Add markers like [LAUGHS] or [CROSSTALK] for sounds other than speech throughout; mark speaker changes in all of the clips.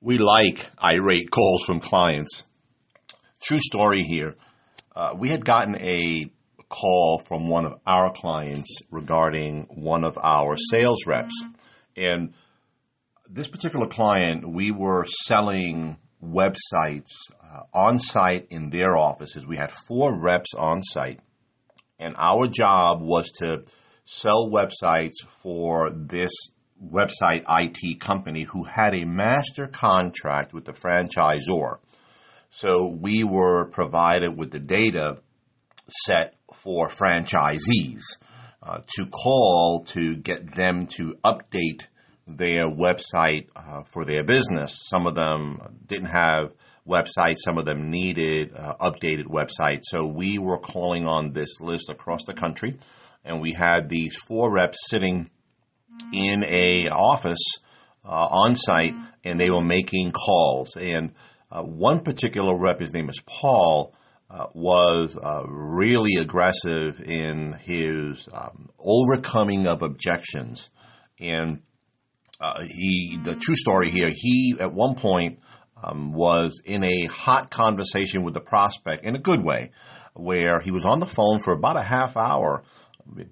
Speaker 1: we like irate calls from clients. True story here. Uh, we had gotten a call from one of our clients regarding one of our sales reps. And this particular client, we were selling websites uh, on site in their offices. We had four reps on site, and our job was to sell websites for this website IT company who had a master contract with the franchisor. So we were provided with the data set for franchisees uh, to call to get them to update their website uh, for their business. Some of them didn't have websites, some of them needed uh, updated websites. So we were calling on this list across the country, and we had these four reps sitting in a office uh, on site, and they were making calls. And uh, one particular rep, his name is Paul. Uh, was uh, really aggressive in his um, overcoming of objections, and uh, he the true story here. He at one point um, was in a hot conversation with the prospect in a good way, where he was on the phone for about a half hour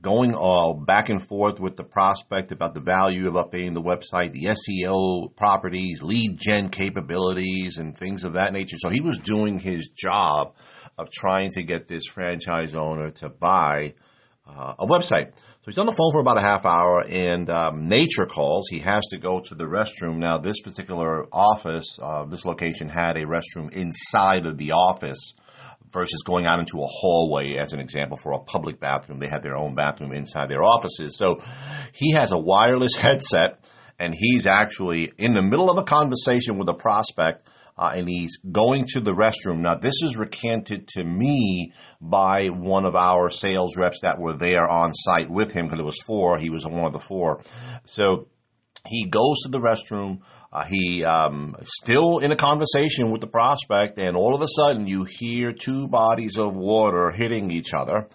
Speaker 1: going all back and forth with the prospect about the value of updating the website, the SEO properties, lead gen capabilities, and things of that nature. So he was doing his job of trying to get this franchise owner to buy uh, a website. So he's on the phone for about a half hour, and um, nature calls. He has to go to the restroom. Now, this particular office, uh, this location had a restroom inside of the office versus going out into a hallway, as an example, for a public bathroom. They have their own bathroom inside their offices. So he has a wireless [LAUGHS] headset and he's actually in the middle of a conversation with a prospect. Uh, and he's going to the restroom. Now, this is recanted to me by one of our sales reps that were there on site with him because it was four. He was one of the four. So he goes to the restroom. Uh, he um, still in a conversation with the prospect, and all of a sudden you hear two bodies of water hitting each other,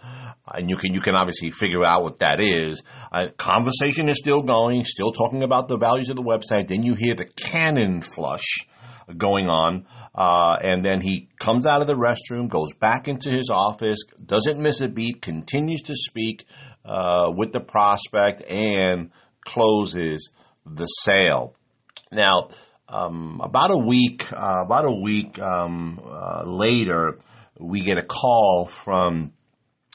Speaker 1: and you can you can obviously figure out what that is. Uh, conversation is still going, still talking about the values of the website. Then you hear the cannon flush going on, uh, and then he comes out of the restroom, goes back into his office, doesn't miss a beat, continues to speak uh, with the prospect, and closes the sale. Now, um, about a week, uh, about a week um, uh, later, we get a call from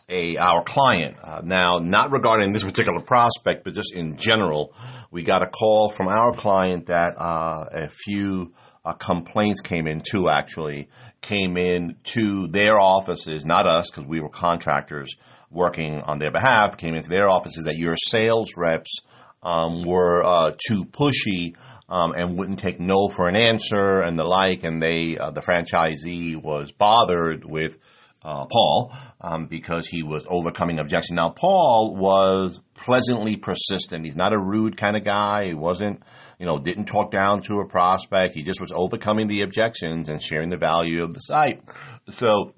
Speaker 1: a our client. Uh, now, not regarding this particular prospect, but just in general, we got a call from our client that uh, a few uh, complaints came in. Two actually came in to their offices, not us, because we were contractors working on their behalf. Came into their offices that your sales reps um, were uh, too pushy um, and wouldn't take no for an answer and the like. And they, uh, the franchisee was bothered with uh, Paul um, because he was overcoming objection. Now, Paul was pleasantly persistent. He's not a rude kind of guy. He wasn't, you know, didn't talk down to a prospect. He just was overcoming the objections and sharing the value of the site. So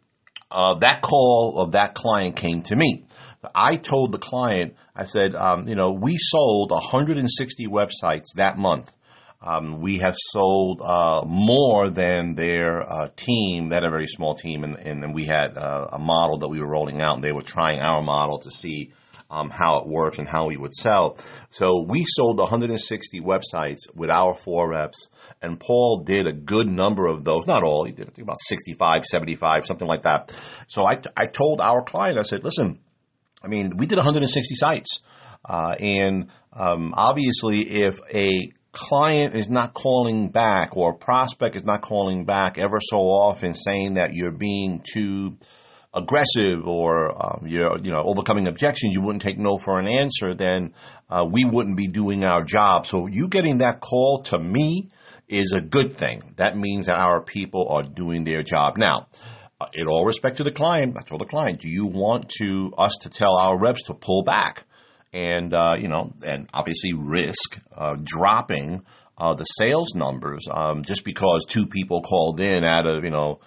Speaker 1: uh, that call of that client came to me. I told the client, I said, um, you know, we sold 160 websites that month. Um, we have sold uh, more than their uh, team. They had a very small team, and, and we had uh, a model that we were rolling out, and they were trying our model to see um, how it works and how we would sell. So we sold 160 websites with our four reps, and Paul did a good number of those. Not all, he did I think about 65, 75, something like that. So I, I told our client, I said, listen, I mean, we did 160 sites. Uh, and um, obviously, if a client is not calling back or prospect is not calling back ever so often saying that you're being too aggressive or um, you're you know overcoming objections you wouldn't take no for an answer then uh, we wouldn't be doing our job. So you getting that call to me is a good thing. That means that our people are doing their job. Now uh, in all respect to the client i told the client do you want to us to tell our reps to pull back and uh, you know, and obviously risk uh, dropping uh, the sales numbers um, just because two people called in out of you know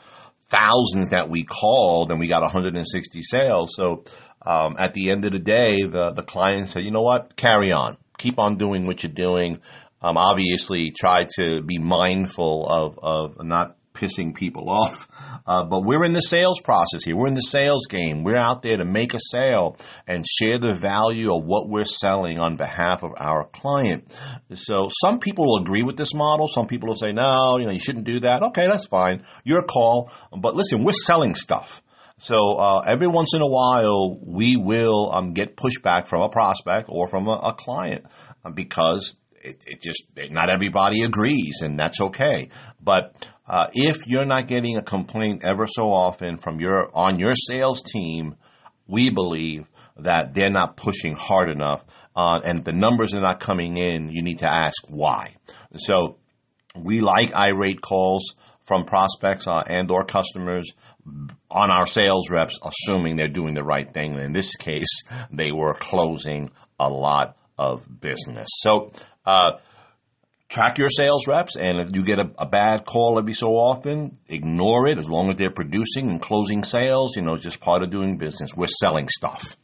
Speaker 1: thousands that we called and we got 160 sales. So um, at the end of the day, the the client said, you know what, carry on, keep on doing what you're doing. um, obviously try to be mindful of, of not pissing people off. Uh, but we're in the sales process here. We're in the sales game. We're out there to make a sale and share the value of what we're selling on behalf of our client. So some people will agree with this model. Some people will say, no, you know, you shouldn't do that. Okay, that's fine. Your call. But listen, we're selling stuff. So uh, every once in a while, we will um, get pushback from a prospect or from a, a client uh, because it, it, just not everybody agrees, and that's okay. But uh, if you're not getting a complaint ever so often from your on your sales team, we believe that they're not pushing hard enough, uh, and the numbers are not coming in. You need to ask why. So we like irate calls from prospects uh, and or customers on our sales reps, assuming they're doing the right thing. And in this case, they were closing a lot of business. So. Uh, track your sales reps, and if you get a, a, bad call every so often, ignore it as long as they're producing and closing sales. You know, it's just part of doing business. We're selling stuff.